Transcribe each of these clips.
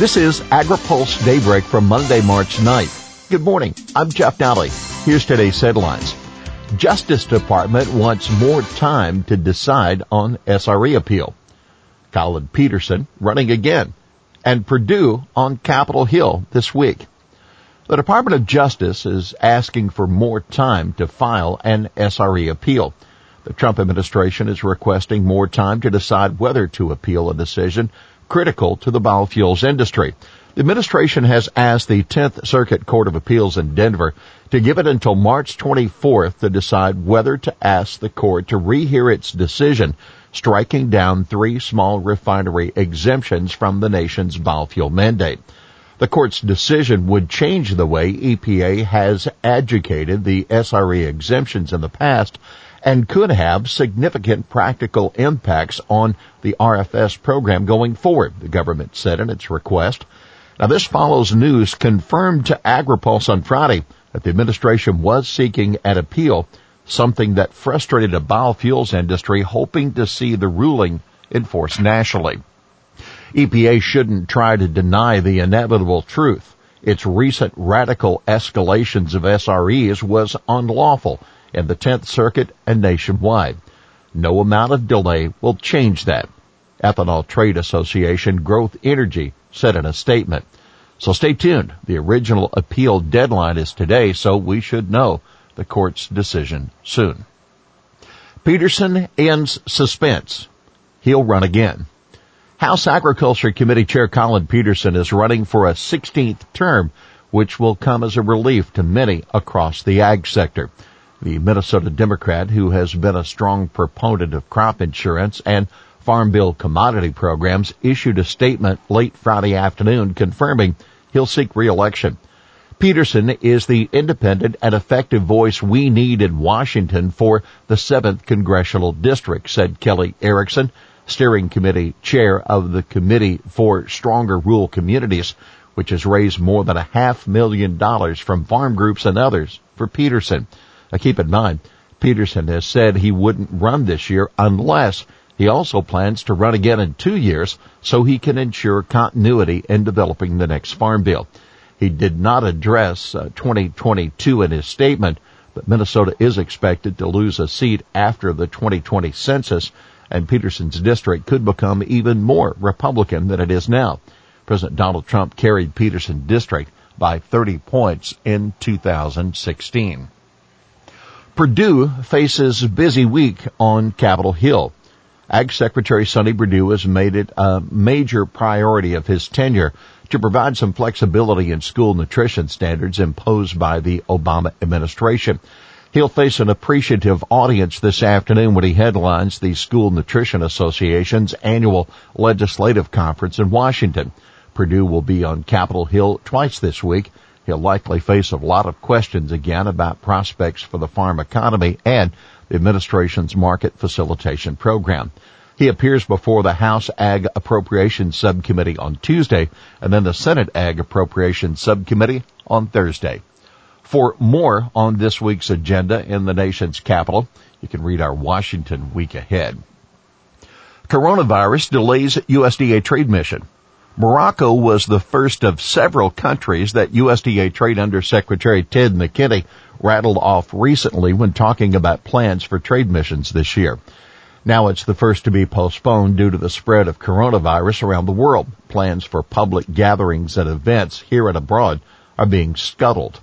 This is AgriPulse Daybreak from Monday, March 9th. Good morning. I'm Jeff Nalley. Here's today's headlines. Justice Department wants more time to decide on SRE appeal. Collin Peterson running again. And Perdue on Capitol Hill this week. The Department of Justice is asking for more time to file an SRE appeal. The Trump administration is requesting more time to decide whether to appeal a decision critical to the biofuels industry. The administration has asked the 10th Circuit Court of Appeals in Denver to give it until March 24th to decide whether to ask the court to rehear its decision, striking down three small refinery exemptions from the nation's biofuel mandate. The court's decision would change the way EPA has adjudicated the SRE exemptions in the past and could have significant practical impacts on the RFS program going forward, the government said in its request. Now this follows news confirmed to AgriPulse on Friday that the administration was seeking an appeal, something that frustrated the biofuels industry hoping to see the ruling enforced nationally. EPA shouldn't try to deny the inevitable truth. Its recent radical escalations of SREs was unlawful in the 10th Circuit and nationwide. No amount of delay will change that. Ethanol Trade Association Growth Energy said in a statement. So stay tuned. The original appeal deadline is today, so we should know the court's decision soon. Peterson ends suspense. He'll run again. House Agriculture Committee Chair Collin Peterson is running for a 16th term, which will come as a relief to many across the ag sector. The Minnesota Democrat, who has been a strong proponent of crop insurance and Farm Bill commodity programs, issued a statement late Friday afternoon confirming he'll seek re-election. Peterson is the independent and effective voice we need in Washington for the 7th Congressional District, said Kelly Erickson, steering committee chair of the Committee for Stronger Rural Communities, which has raised more than a half million dollars from farm groups and others for Peterson. Now keep in mind, Peterson has said he wouldn't run this year unless he also plans to run again in two years so he can ensure continuity in developing the next farm bill. He did not address uh, 2022 in his statement, but Minnesota is expected to lose a seat after the 2020 census and Peterson's district could become even more Republican than it is now. President Donald Trump carried Peterson district by 30 points in 2016. Perdue faces busy week on Capitol Hill. Ag Secretary Sonny Perdue has made it a major priority of his tenure to provide some flexibility in school nutrition standards imposed by the Obama administration. He'll face an appreciative audience this afternoon when he headlines the School Nutrition Association's annual legislative conference in Washington. Perdue will be on Capitol Hill twice this week He'll likely face a lot of questions again about prospects for the farm economy and the administration's market facilitation program. He appears before the House Ag Appropriations Subcommittee on Tuesday and then the Senate Ag Appropriations Subcommittee on Thursday. For more on this week's agenda in the nation's capital, you can read our Washington week ahead. Coronavirus delays USDA trade mission. Morocco was the first of several countries that USDA Trade Undersecretary Ted McKinney rattled off recently when talking about plans for trade missions this year. Now it's the first to be postponed due to the spread of coronavirus around the world. Plans for public gatherings and events here and abroad are being scuttled.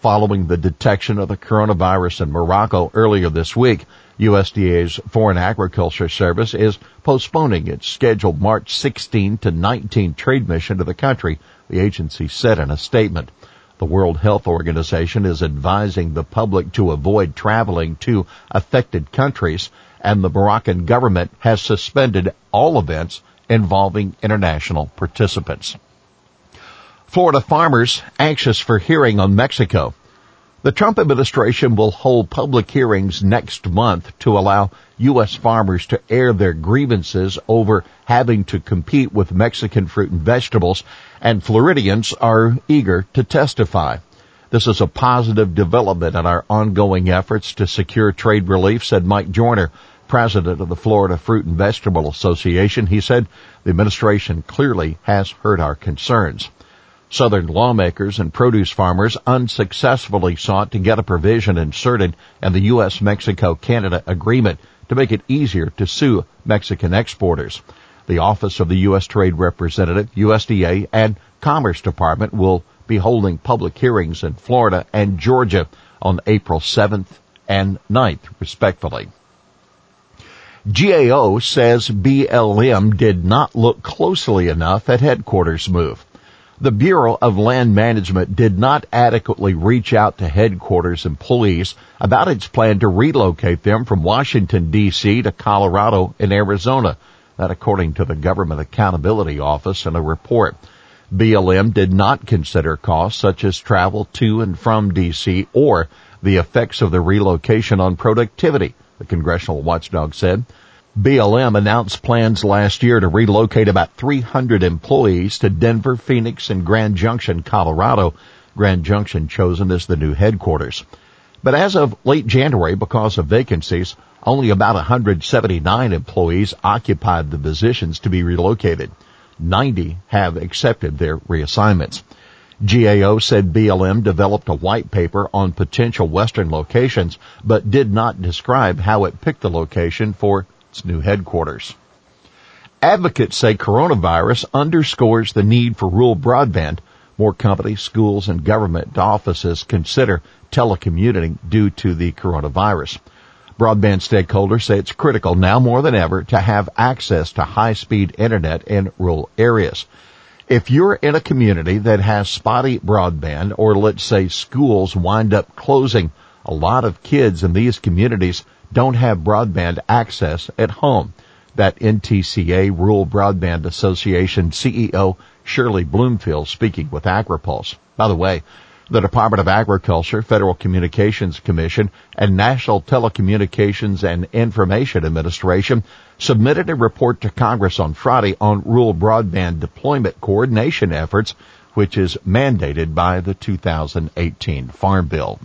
Following the detection of the coronavirus in Morocco earlier this week, USDA's Foreign Agriculture Service is postponing its scheduled March 16 to 19 trade mission to the country, the agency said in a statement. The World Health Organization is advising the public to avoid traveling to affected countries, and the Moroccan government has suspended all events involving international participants. Florida farmers anxious for hearing on Mexico. The Trump administration will hold public hearings next month to allow U.S. farmers to air their grievances over having to compete with Mexican fruit and vegetables, and Floridians are eager to testify. This is a positive development in our ongoing efforts to secure trade relief, said Mike Joyner, president of the Florida Fruit and Vegetable Association. He said the administration clearly has heard our concerns. Southern lawmakers and produce farmers unsuccessfully sought to get a provision inserted in the U.S. Mexico-Canada agreement to make it easier to sue Mexican exporters. The Office of the U.S. Trade Representative, USDA, and Commerce Department will be holding public hearings in Florida and Georgia on April 7th and 9th, respectively. GAO says BLM did not look closely enough at headquarters move the Bureau of Land Management did not adequately reach out to headquarters employees about its plan to relocate them from Washington DC to Colorado and Arizona. That according to the Government Accountability Office in a report. BLM did not consider costs such as travel to and from DC or the effects of the relocation on productivity, the congressional watchdog said. BLM announced plans last year to relocate about 300 employees to Denver, Phoenix, and Grand Junction, Colorado. Grand Junction chosen as the new headquarters. But as of late January, because of vacancies, only about 179 employees occupied the positions to be relocated. 90 have accepted their reassignments. GAO said BLM developed a white paper on potential western locations, but did not describe how it picked the location for its new headquarters. Advocates say coronavirus underscores the need for rural broadband. More companies, schools, and government offices consider telecommuting due to the coronavirus. Broadband stakeholders say it's critical now more than ever to have access to high-speed internet in rural areas. If you're in a community that has spotty broadband or let's say schools wind up closing, a lot of kids in these communities don't have broadband access at home. That NTCA Rural Broadband Association CEO Shirley Bloomfield speaking with AgriPulse. By the way, the Department of Agriculture, Federal Communications Commission, and National Telecommunications and Information Administration submitted a report to Congress on Friday on rural broadband deployment coordination efforts, which is mandated by the 2018 Farm Bill.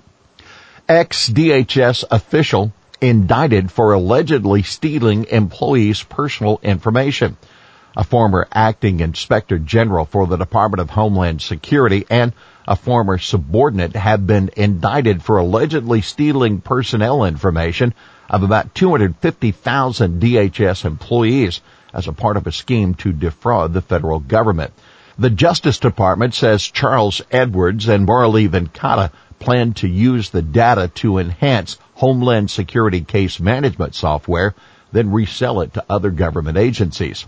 Ex-DHS official indicted for allegedly stealing employees' personal information. A former acting inspector general for the Department of Homeland Security and a former subordinate have been indicted for allegedly stealing personnel information of about 250,000 DHS employees as a part of a scheme to defraud the federal government. The Justice Department says Charles Edwards and Murali Venkata plan to use the data to enhance Homeland Security case management software, then resell it to other government agencies.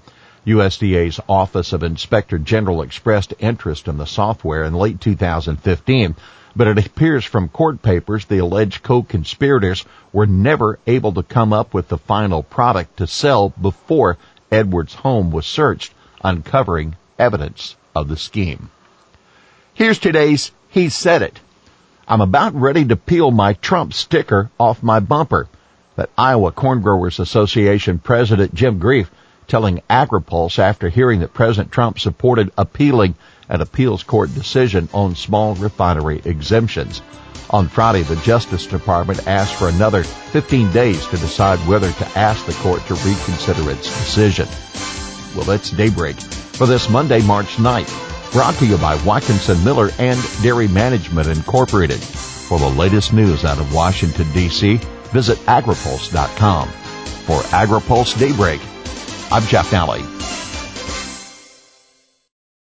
USDA's Office of Inspector General expressed interest in the software in late 2015, but it appears from court papers the alleged co-conspirators were never able to come up with the final product to sell before Edwards' home was searched, uncovering evidence of the scheme. Here's today's He Said It. I'm about ready to peel my Trump sticker off my bumper. That Iowa Corn Growers Association President Jim Greiff telling AgriPulse after hearing that President Trump supported appealing an appeals court decision on small refinery exemptions. On Friday, the Justice Department asked for another 15 days to decide whether to ask the court to reconsider its decision. Well, that's daybreak for this Monday, March 9th. Brought to you by Watkinson Miller and Dairy Management Incorporated. For the latest news out of Washington, D.C., visit agripulse.com. For AgriPulse Daybreak, I'm Jeff Nalley.